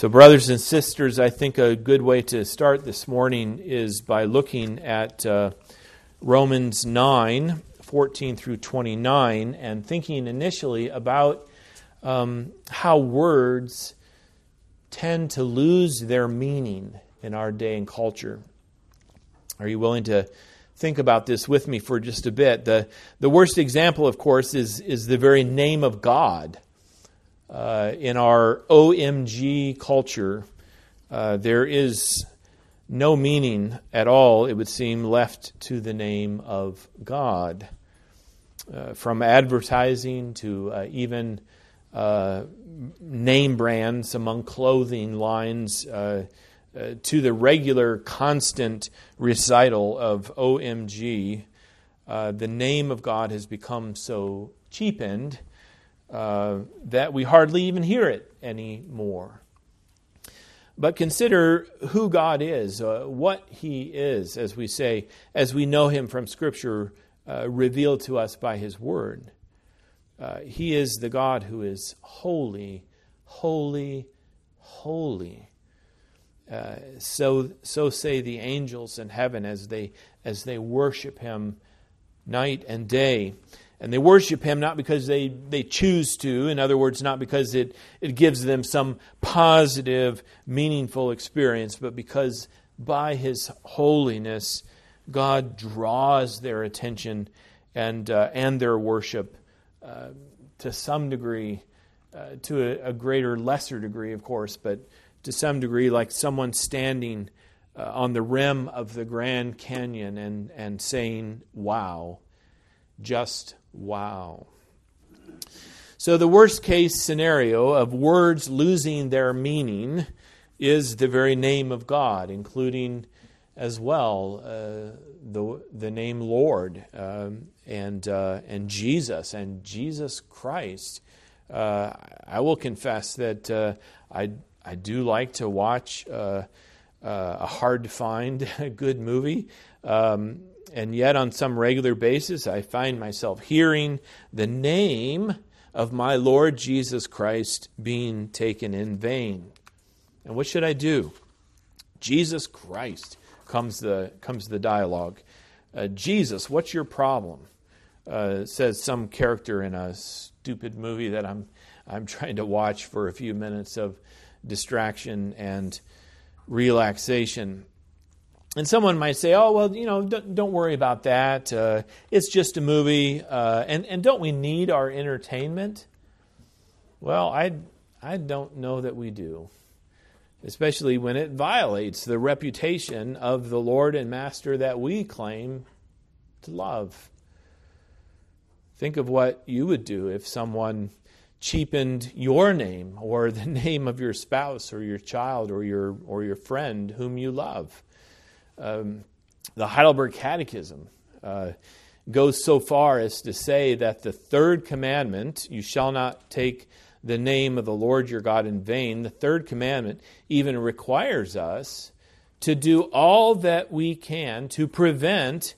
So, brothers and sisters, I think a good way to start this morning is by looking at uh, Romans 9 14 through 29 and thinking initially about um, how words tend to lose their meaning in our day and culture. Are you willing to think about this with me for just a bit? The, the worst example, of course, is, is the very name of God uh, in our OMG culture, uh, there is no meaning at all, it would seem, left to the name of God. Uh, from advertising to uh, even uh, name brands among clothing lines uh, to the regular, constant recital of OMG, the name of God has become so cheapened uh, that we hardly even hear it anymore. But consider who God is, uh, what He is, as we say, as we know Him from Scripture uh, revealed to us by His Word. Uh, he is the God who is holy, holy, holy. Uh, so, so say the angels in heaven as they, as they worship Him night and day. And they worship him not because they, they choose to, in other words, not because it, it gives them some positive, meaningful experience, but because by his holiness, God draws their attention and, uh, and their worship uh, to some degree, uh, to a, a, greater, lesser degree, of course, but to some degree, like someone standing uh, on the rim of the Grand Canyon and, and saying, Wow, just Wow. So, the worst case scenario of words losing their meaning is the very name of God, including as well uh, the, the name Lord um, and, uh, and Jesus and Jesus Christ. Uh, I will confess that uh, I, I do like to watch uh, uh, a hard to find good movie. Um, and yet, on some regular basis, I find myself hearing the name of my Lord Jesus Christ being taken in vain. And what should I do? Jesus Christ comes the, comes the dialogue. Uh, Jesus, what's your problem? Uh, says some character in a stupid movie that I'm, I'm trying to watch for a few minutes of distraction and relaxation. And someone might say, oh, well, you know, don't, don't worry about that. Uh, it's just a movie. Uh, and, and don't we need our entertainment? Well, I, I don't know that we do, especially when it violates the reputation of the Lord and Master that we claim to love. Think of what you would do if someone cheapened your name or the name of your spouse or your child or your, or your friend whom you love. Um, the Heidelberg Catechism uh, goes so far as to say that the third commandment, you shall not take the name of the Lord your God in vain, the third commandment even requires us to do all that we can to prevent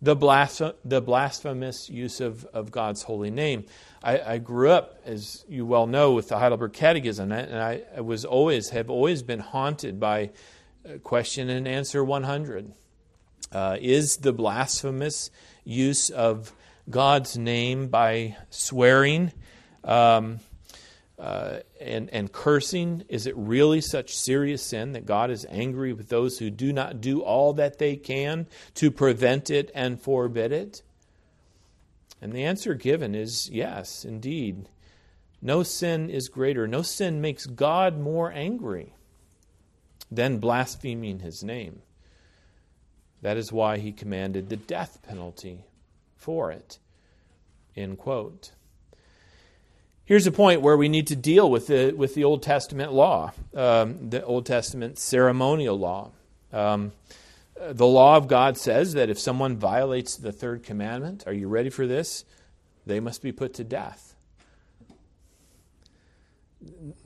the, the blasphemous use of, of God's holy name. I, I, grew up, as you well know, with the Heidelberg Catechism, and I, I was always have always been haunted by question and answer 100 uh, Is the blasphemous use of God's name by swearing um, uh, and, and cursing, is it really such serious sin that God is angry with those who do not do all that they can to prevent it and forbid it? And the answer given is yes, indeed. No sin is greater. No sin makes God more angry then blaspheming his name. That is why he commanded the death penalty for it. End quote. Here's a point where we need to deal with the, with the Old Testament law, um, the Old Testament ceremonial law. Um, the law of God says that if someone violates the third commandment, are you ready for this? They must be put to death.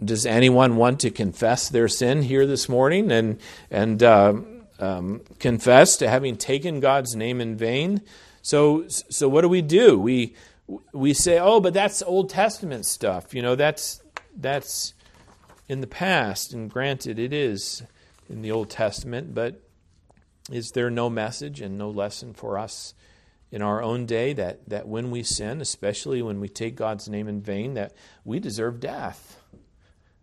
Does anyone want to confess their sin here this morning and, and uh, um, confess to having taken God's name in vain? So, so what do we do? We, we say, oh, but that's Old Testament stuff. You know, that's, that's in the past, and granted it is in the Old Testament, but is there no message and no lesson for us in our own day that, that when we sin, especially when we take God's name in vain, that we deserve death?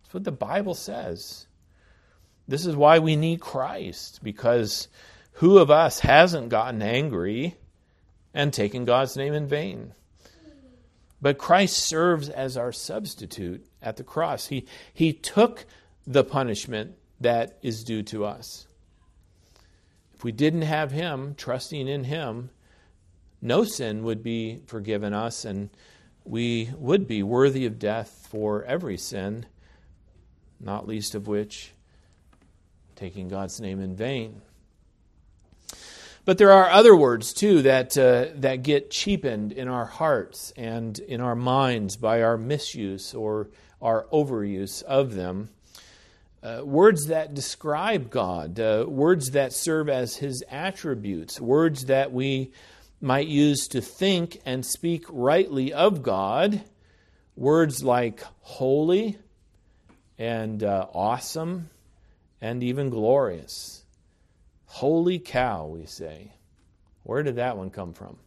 That's what the Bible says. This is why we need Christ, because who of us hasn't gotten angry and taken God's name in vain? But Christ serves as our substitute at the cross. He, he took the punishment that is due to us. If we didn't have Him, trusting in Him, no sin would be forgiven us, and we would be worthy of death for every sin, not least of which taking God's name in vain. But there are other words too that uh, that get cheapened in our hearts and in our minds by our misuse or our overuse of them. Uh, words that describe God, uh, words that serve as His attributes, words that we might use to think and speak rightly of God. Words like holy and uh, awesome and even glorious. Holy cow, we say. Where did that one come from?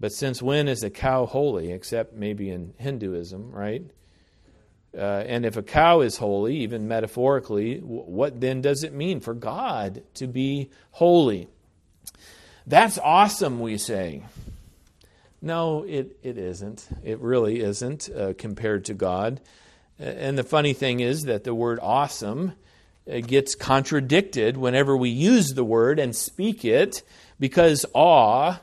But since when is a cow holy, except maybe in Hinduism, right? Uh, and if a cow is holy, even metaphorically, what then does it mean for God to be holy? That's awesome, we say. No, it, it isn't. It really isn't uh, compared to God. And the funny thing is that the word awesome uh, gets contradicted whenever we use the word and speak it because awe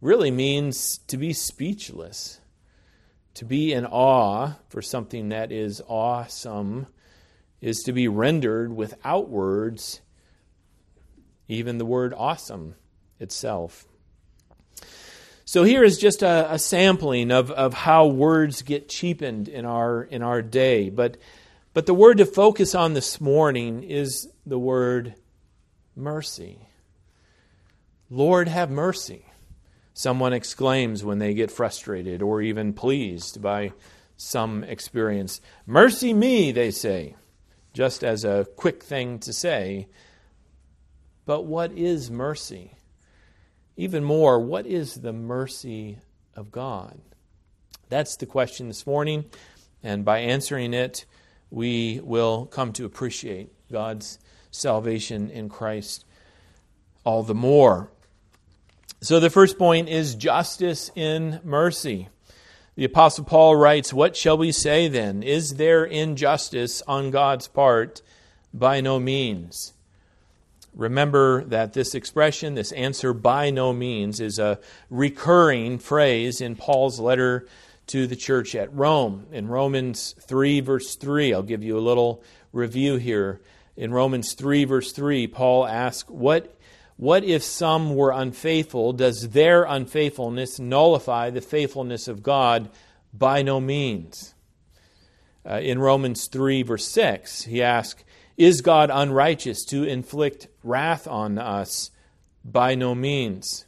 really means to be speechless. To be in awe for something that is awesome is to be rendered without words, even the word awesome itself. So here is just a, a, sampling of, of how words get cheapened in our in our day. But but the word to focus on this morning is the word mercy. Lord have mercy. Someone exclaims when they get frustrated or even pleased by some experience. Mercy me, they say, just as a quick thing to say. But what is mercy? Even more, what is the mercy of God? That's the question this morning, and by answering it, we will come to appreciate God's salvation in Christ all the more. So, the first point is justice in mercy. The Apostle Paul writes, What shall we say then? Is there injustice on God's part? By no means. Remember that this expression, this answer by no means, is a recurring phrase in Paul's letter to the church at Rome. In Romans 3, verse 3, I'll give you a little review here. In Romans 3, verse 3, Paul asks, What, what if some were unfaithful? Does their unfaithfulness nullify the faithfulness of God? By no means. Uh, in Romans 3, verse 6, he asks, is God unrighteous to inflict wrath on us? By no means.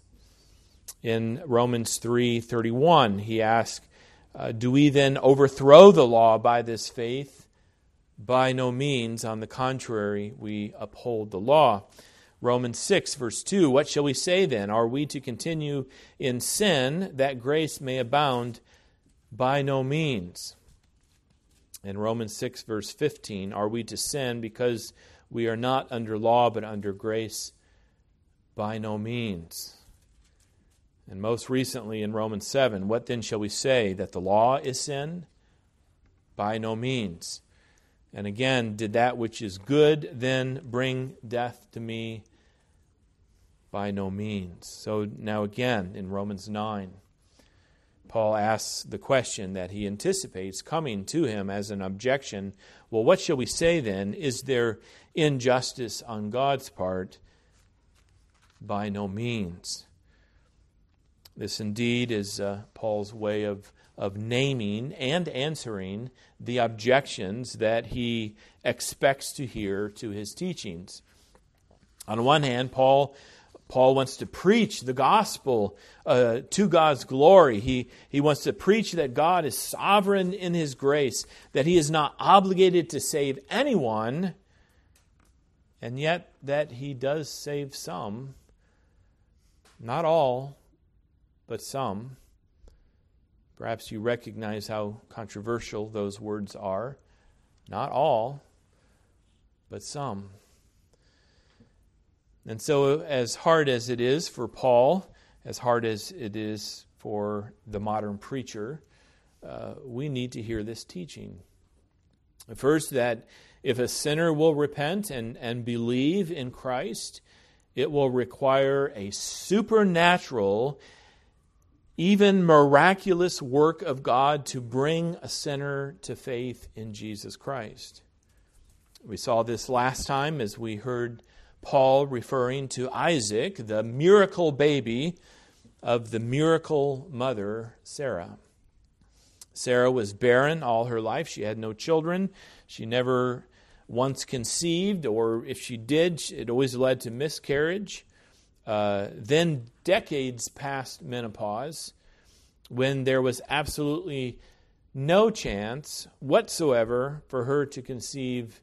In Romans 3:31, he asks, uh, "Do we then overthrow the law by this faith?" By no means. On the contrary, we uphold the law. Romans 6, verse 2 What shall we say then? Are we to continue in sin that grace may abound? By no means. In Romans 6, verse 15, are we to sin because we are not under law but under grace? By no means. And most recently in Romans 7, what then shall we say? That the law is sin? By no means. And again, did that which is good then bring death to me? By no means. So now again in Romans 9, Paul asks the question that he anticipates coming to him as an objection. Well, what shall we say then? Is there injustice on God's part? By no means. This indeed is uh, Paul's way of, of naming and answering the objections that he expects to hear to his teachings. On one hand, Paul Paul wants to preach the gospel uh, to God's glory. He, he wants to preach that God is sovereign in his grace, that he is not obligated to save anyone, and yet that he does save some. Not all, but some. Perhaps you recognize how controversial those words are. Not all, but some. And so, as hard as it is for Paul, as hard as it is for the modern preacher, uh, we need to hear this teaching. First, that if a sinner will repent and, and believe in Christ, it will require a supernatural, even miraculous work of God to bring a sinner to faith in Jesus Christ. We saw this last time as we heard Paul referring to Isaac, the miracle baby of the miracle mother, Sarah. Sarah was barren all her life. She had no children. She never once conceived, or if she did, it always led to miscarriage. Uh, then, decades past menopause, when there was absolutely no chance whatsoever for her to conceive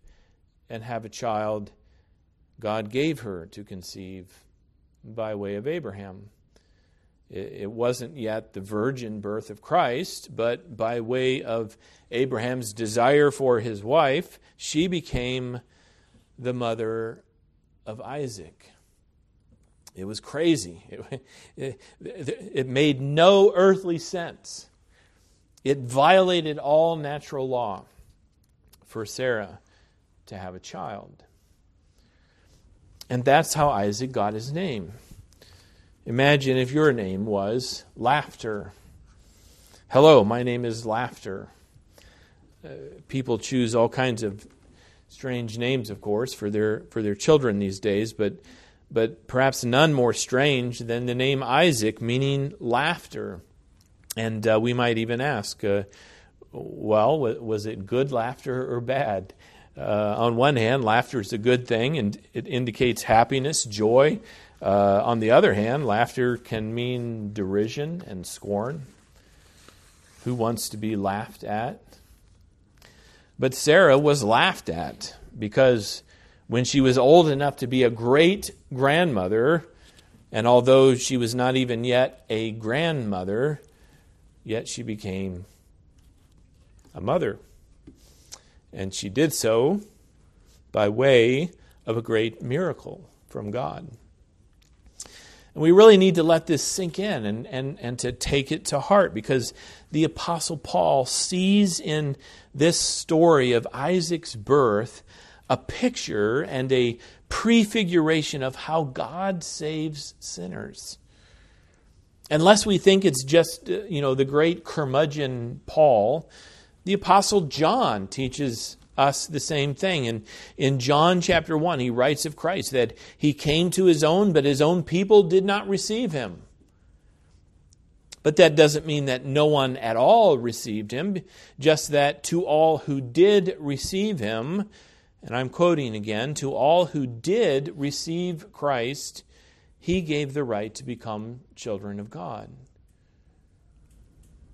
and have a child God gave her to conceive by way of Abraham. It wasn't yet the virgin birth of Christ, but by way of Abraham's desire for his wife, she became the mother of Isaac. It was crazy. It, made no earthly sense. It violated all natural law for Sarah to have a child. And that's how Isaac got his name. Imagine if your name was Laughter. Hello, my name is Laughter. Uh, people choose all kinds of strange names, of course, for their for their children these days, but but perhaps none more strange than the name Isaac, meaning laughter. And uh, we might even ask, uh, well, was it good laughter or bad? Uh, on one hand, laughter is a good thing and it indicates happiness, joy. Uh, on the other hand, laughter can mean derision and scorn. Who wants to be laughed at? But Sarah was laughed at because when she was old enough to be a great grandmother, and although she was not even yet a grandmother, yet she became a mother. And she did so by way of a great miracle from God. And we really need to let this sink in and, and, and to take it to heart because the Apostle Paul sees in this story of Isaac's birth a picture and a prefiguration of how God saves sinners. Unless we think it's just, uh, you know, the great curmudgeon Paul the Apostle John teaches us the same thing. And in John chapter 1, he writes of Christ that he came to his own, but his own people did not receive him. But that doesn't mean that no one at all received him, just that to all who did receive him, and I'm quoting again, to all who did receive Christ, he gave the right to become children of God.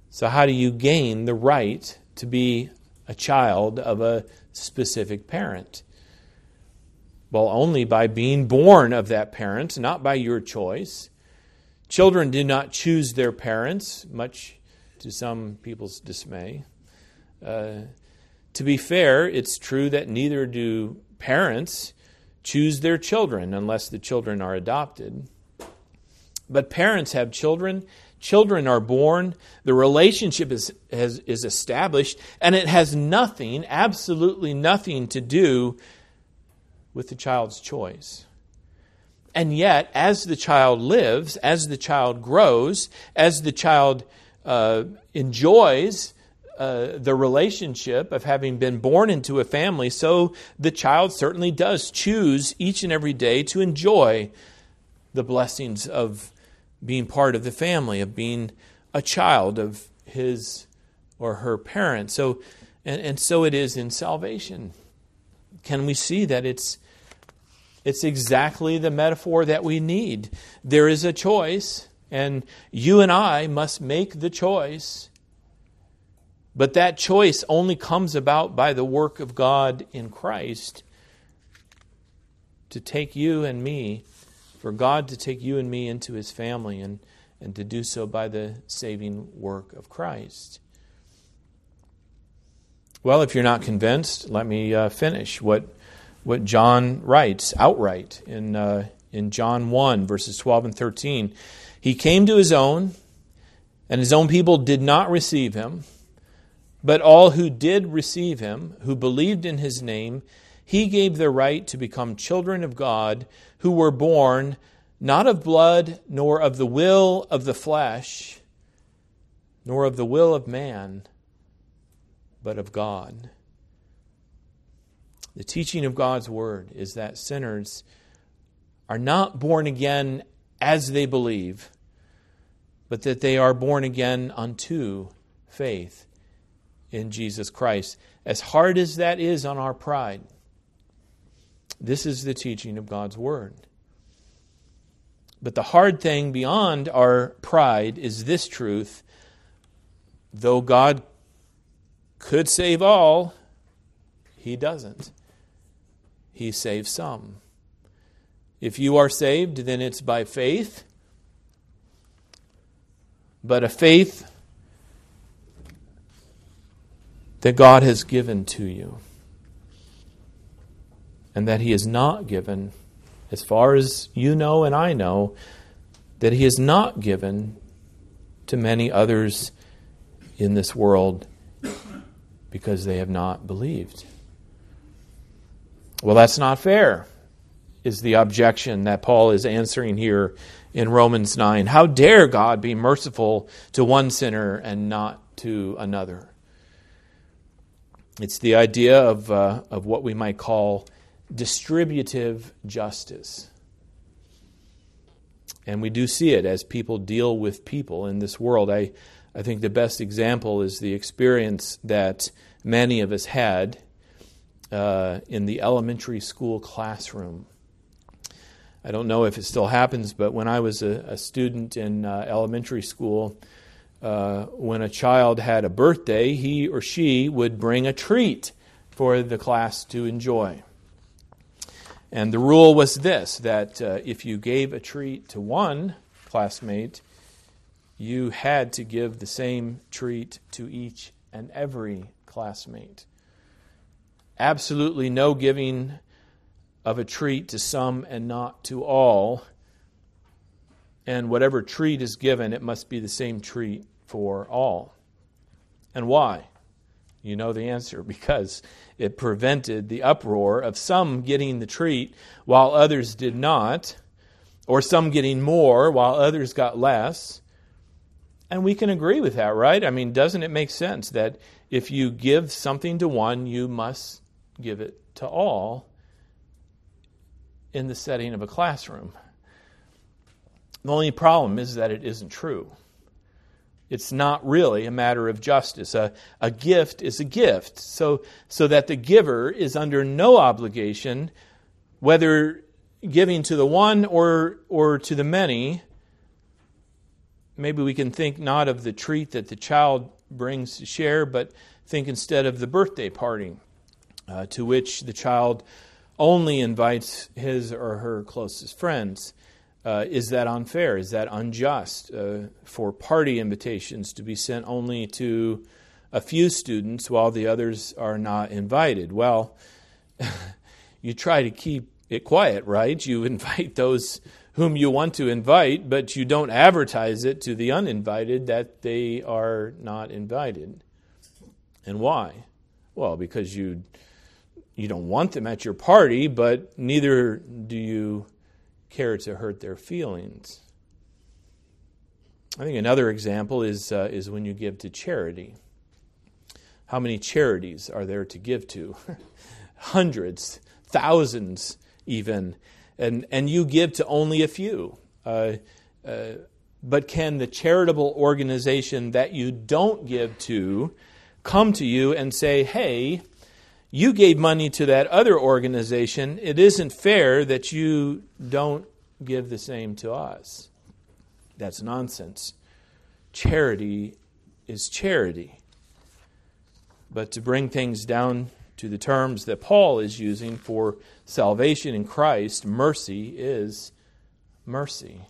So, how do you gain the right to be a child of a specific parent? Well, only by being born of that parent, not by your choice. Children do not choose their parents, much to some people's dismay. Uh, to be fair, it's true that neither do parents choose their children unless the children are adopted. But parents have children Children are born, the relationship is, has, is established, and it has nothing, absolutely nothing to do with the child's choice. And yet, as the child lives, as the child grows, as the child uh, enjoys uh, the relationship of having been born into a family, so the child certainly does choose each and every day to enjoy the blessings of being part of the family, of being a child of his or her parent. So, and, and so it is in salvation. Can we see that it's It's exactly the metaphor that we need. There is a choice, and you and I must make the choice. But that choice only comes about by the work of God in Christ to take you and me, for God to take you and me into his family, and, and to do so by the saving work of Christ. Well, if you're not convinced, let me uh, finish what, what John writes outright in, uh, in John 1, verses 12 and 13. He came to his own, and his own people did not receive him. But all who did receive him, who believed in his name, he gave the right to become children of God, who were born not of blood, nor of the will of the flesh, nor of the will of man but of God. The teaching of God's word is that sinners are not born again as they believe, but that they are born again unto faith in Jesus Christ. As hard as that is on our pride, this is the teaching of God's word. But the hard thing beyond our pride is this truth though God could save all, he doesn't. He saves some. If you are saved, then it's by faith, but a faith that God has given to you and that He has not given, as far as you know and I know, that He has not given to many others in this world because they have not believed. Well, that's not fair, is the objection that Paul is answering here in Romans 9. How dare God be merciful to one sinner and not to another? It's the idea of, uh, of what we might call distributive justice. And we do see it as people deal with people in this world. I, I think the best example is the experience that many of us had uh, in the elementary school classroom. I don't know if it still happens, but when I was a, a student in uh, elementary school, uh, when a child had a birthday, he or she would bring a treat for the class to enjoy. And the rule was this that uh, if you gave a treat to one classmate, you had to give the same treat to each and every classmate. Absolutely no giving of a treat to some and not to all. And whatever treat is given, it must be the same treat for all. And why? You know the answer because it prevented the uproar of some getting the treat while others did not, or some getting more while others got less. And we can agree with that, right? I mean, doesn't it make sense that if you give something to one, you must give it to all in the setting of a classroom? The only problem is that it isn't true. It's not really a matter of justice. A, a gift is a gift, so, so that the giver is under no obligation, whether giving to the one or, or to the many, maybe we can think not of the treat that the child brings to share, but think instead of the birthday party uh, to which the child only invites his or her closest friends. Uh, is that unfair? Is that unjust uh, for party invitations to be sent only to a few students while the others are not invited? Well, you try to keep it quiet, right? You invite those whom you want to invite, but you don't advertise it to the uninvited that they are not invited. And why? Well, because you you don't want them at your party, but neither do you care to hurt their feelings. I think another example is uh, is when you give to charity. How many charities are there to give to? Hundreds, thousands, even and, and you give to only a few. Uh, uh, but can the charitable organization that you don't give to come to you and say, hey, you gave money to that other organization. It isn't fair that you don't give the same to us. That's nonsense. Charity is charity. But to bring things down to the terms that Paul is using for salvation in Christ, mercy is mercy.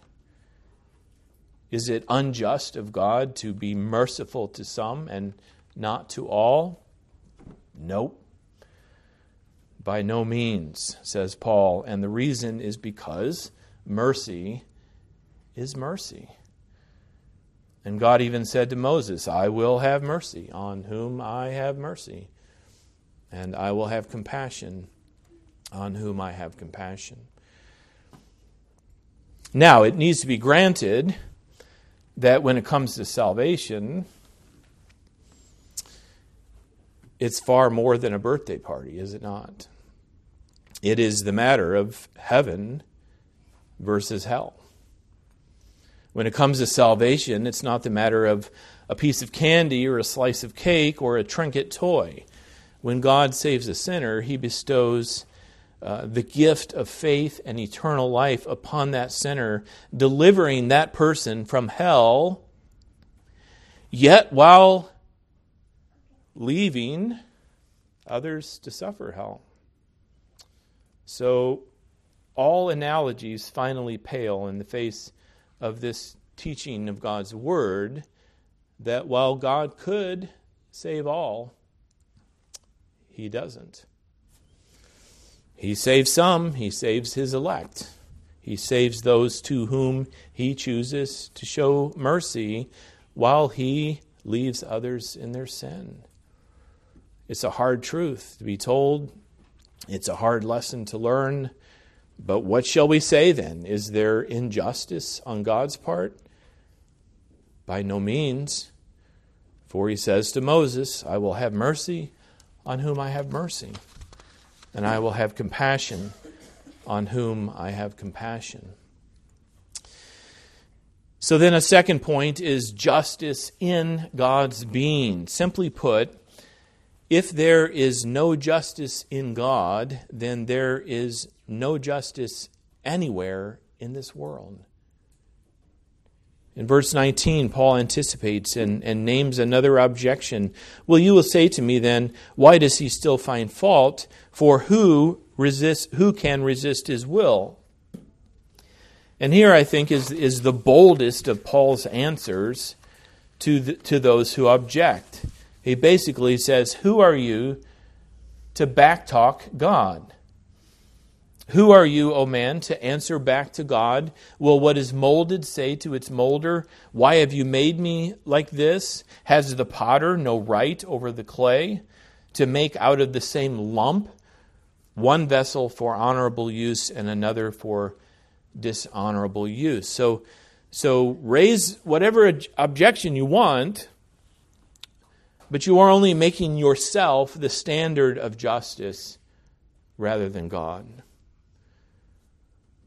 Is it unjust of God to be merciful to some and not to all? Nope. By no means, says Paul. And the reason is because mercy is mercy. And God even said to Moses, I will have mercy on whom I have mercy, and I will have compassion on whom I have compassion. Now, it needs to be granted that when it comes to salvation, it's far more than a birthday party, is it not? It is the matter of heaven versus hell. When it comes to salvation, it's not the matter of a piece of candy or a slice of cake or a trinket toy. When God saves a sinner, he bestows uh, the gift of faith and eternal life upon that sinner, delivering that person from hell, yet while leaving others to suffer hell. So, all analogies finally pale in the face of this teaching of God's Word that while God could save all, He doesn't. He saves some, He saves His elect. He saves those to whom He chooses to show mercy while He leaves others in their sin. It's a hard truth to be told, it's a hard lesson to learn. But what shall we say then? Is there injustice on God's part? By no means. For he says to Moses, I will have mercy on whom I have mercy, and I will have compassion on whom I have compassion. So then, a second point is justice in God's being. Simply put, if there is no justice in God, then there is no justice anywhere in this world. In verse 19, Paul anticipates and, and names another objection. Well, you will say to me then, why does he still find fault? For who resist, who can resist his will? And here I think is, is the boldest of Paul's answers to, the, to those who object. He basically says, Who are you to backtalk God? Who are you, O man, to answer back to God? Will what is molded say to its molder, Why have you made me like this? Has the potter no right over the clay to make out of the same lump one vessel for honorable use and another for dishonorable use? So, so raise whatever objection you want but you are only making yourself the standard of justice rather than God.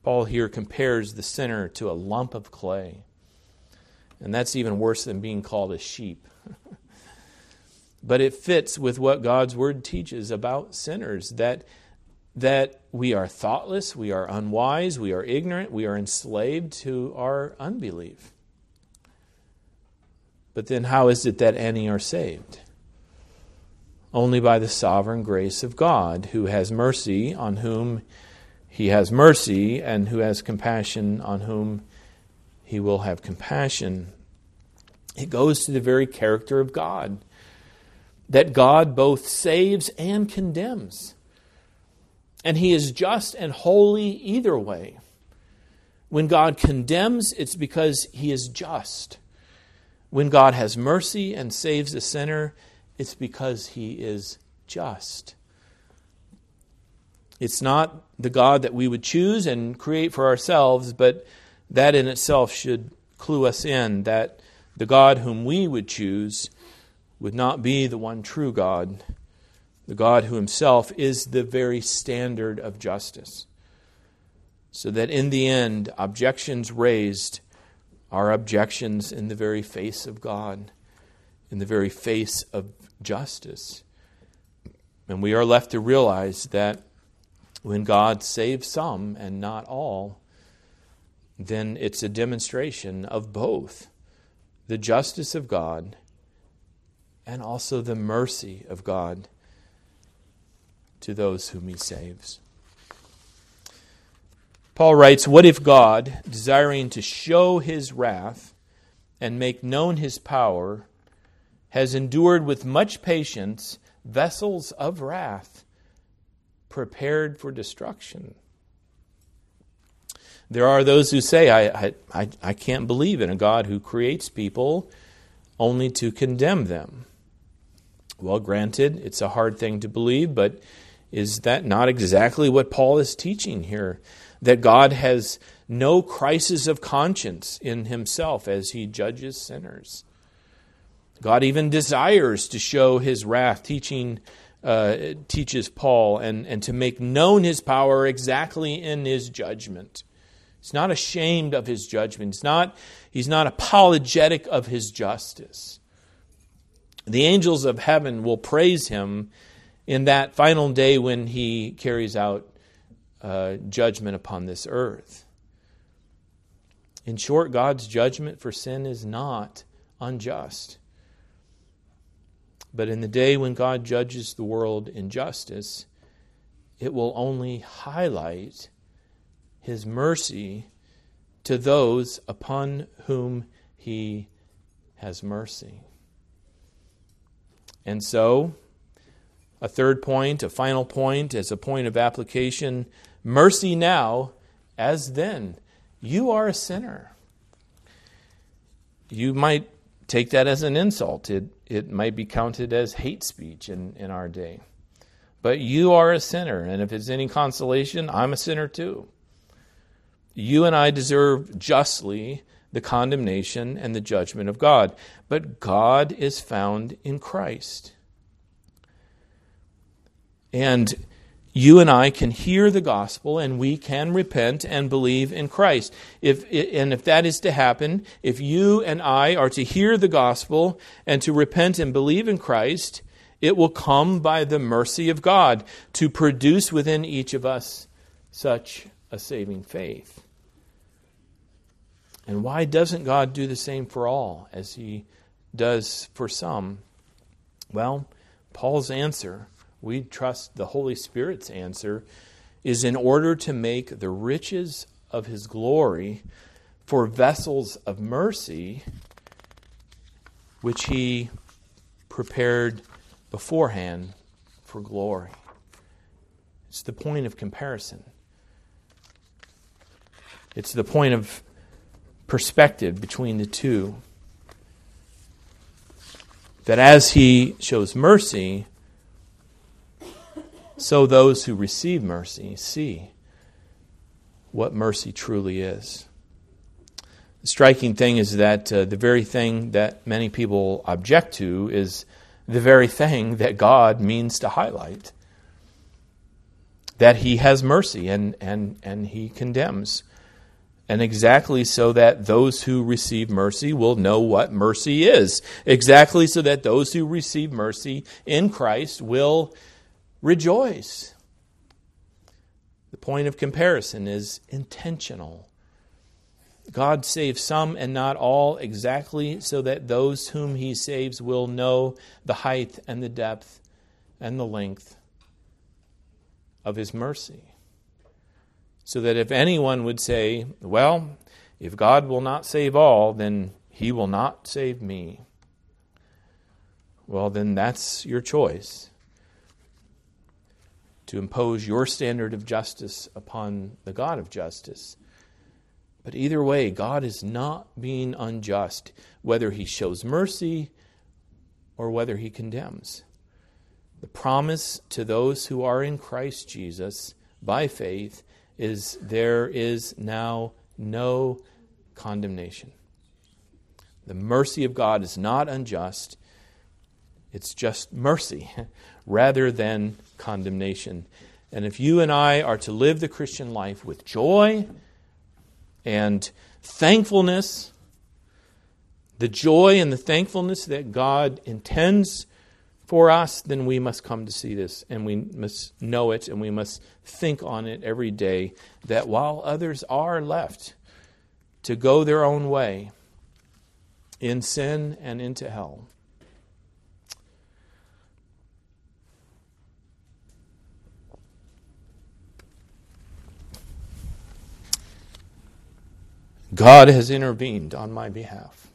Paul here compares the sinner to a lump of clay. And that's even worse than being called a sheep. but it fits with what God's word teaches about sinners that, that we are thoughtless, we are unwise, we are ignorant, we are enslaved to our unbelief. But then, how is it that any are saved? Only by the sovereign grace of God, who has mercy on whom he has mercy, and who has compassion on whom he will have compassion. It goes to the very character of God that God both saves and condemns. And he is just and holy either way. When God condemns, it's because he is just. When God has mercy and saves a sinner, it's because he is just. It's not the God that we would choose and create for ourselves, but that in itself should clue us in that the God whom we would choose would not be the one true God, the God who himself is the very standard of justice. So that in the end, objections raised are objections in the very face of God, in the very face of justice. And we are left to realize that when God saves some and not all, then it's a demonstration of both the justice of God and also the mercy of God to those whom he saves. Paul writes, What if God, desiring to show his wrath and make known his power, has endured with much patience vessels of wrath prepared for destruction? There are those who say, I, I, I can't believe in a God who creates people only to condemn them. Well, granted, it's a hard thing to believe, but is that not exactly what Paul is teaching here? That God has no crisis of conscience in himself as he judges sinners. God even desires to show his wrath, teaching uh, teaches Paul, and, and to make known his power exactly in his judgment. He's not ashamed of his judgment. He's not, he's not apologetic of his justice. The angels of heaven will praise him in that final day when he carries out uh, judgment upon this earth. In short, God's judgment for sin is not unjust. But in the day when God judges the world in justice, it will only highlight his mercy to those upon whom he has mercy. And so, a third point, a final point, as a point of application mercy now as then. You are a sinner. You might take that as an insult. It, it might be counted as hate speech in, in our day. But you are a sinner, and if it's any consolation, I'm a sinner too you and I deserve justly the condemnation and the judgment of God. But God is found in Christ. And you and I can hear the gospel and we can repent and believe in Christ. If, and if that is to happen, if you and I are to hear the gospel and to repent and believe in Christ, it will come by the mercy of God to produce within each of us such a saving faith. And why doesn't God do the same for all as he does for some? Well, Paul's answer, we trust the Holy Spirit's answer, is in order to make the riches of his glory for vessels of mercy, which he prepared beforehand for glory. It's the point of comparison. It's the point of perspective between the two. That as he shows mercy, so those who receive mercy see what mercy truly is. The striking thing is that uh, the very thing that many people object to is the very thing that God means to highlight. That he has mercy and, and, and he condemns and exactly so that those who receive mercy will know what mercy is. Exactly so that those who receive mercy in Christ will rejoice. The point of comparison is intentional. God saves some and not all exactly so that those whom he saves will know the height and the depth and the length of his mercy so that if anyone would say, Well, if God will not save all, then he will not save me. Well, then that's your choice to impose your standard of justice upon the God of justice. But either way, God is not being unjust, whether he shows mercy or whether he condemns. The promise to those who are in Christ Jesus by faith is there is now no condemnation. The mercy of God is not unjust, it's just mercy rather than condemnation. And if you and I are to live the Christian life with joy and thankfulness, the joy and the thankfulness that God intends for us, then we must come to see this and we must know it and we must think on it every day that while others are left to go their own way in sin and into hell, God has intervened on my behalf.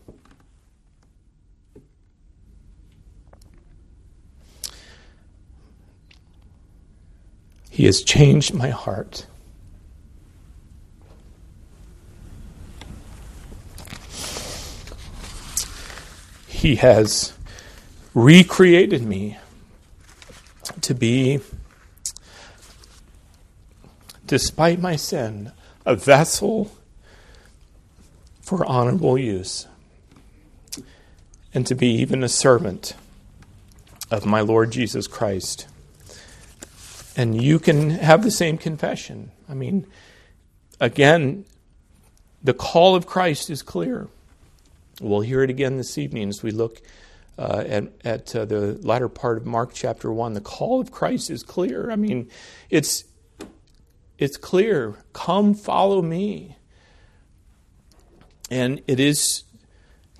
He has changed my heart. He has recreated me to be, despite my sin, a vessel for honorable use, and to be even a servant of my Lord Jesus Christ. And you can have the same confession. I mean, again, the call of Christ is clear. We'll hear it again this evening as we look uh, at, at uh, the latter part of Mark chapter 1. The call of Christ is clear. I mean, it's, it's clear. Come follow me. And it is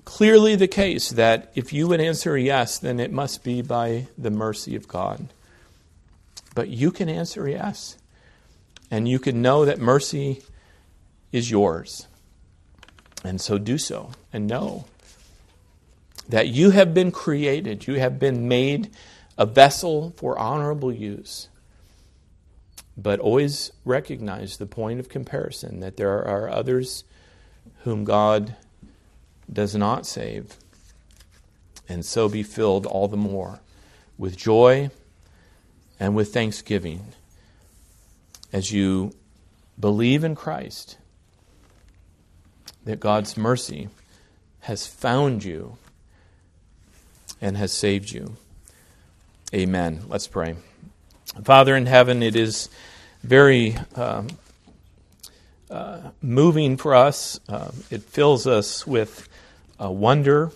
clearly the case that if you would answer yes, then it must be by the mercy of God. But you can answer yes. And you can know that mercy is yours. And so do so and know that you have been created, you have been made a vessel for honorable use. But always recognize the point of comparison that there are others whom God does not save, and so be filled all the more with joy and with thanksgiving as you believe in Christ that God's mercy has found you and has saved you. Amen. Let's pray. Father in heaven, it is very um, uh, moving for us. Uh, it fills us with uh, wonder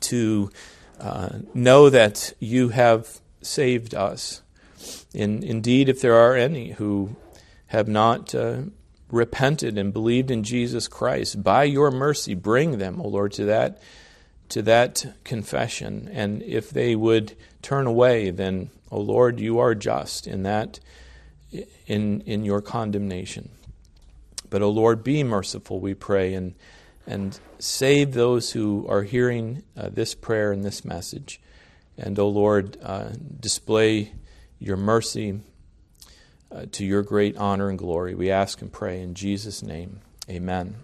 to uh, know that you have saved us. In, indeed, if there are any who have not uh, repented and believed in Jesus Christ, by your mercy, bring them, O Lord, to that to that confession. And if they would turn away, then, O Lord, you are just in that in in your condemnation. But, O oh Lord, be merciful, we pray, and, and save those who are hearing uh, this prayer and this message. And, O oh Lord, uh, display your mercy uh, to your great honor and glory. We ask and pray in Jesus' name. Amen.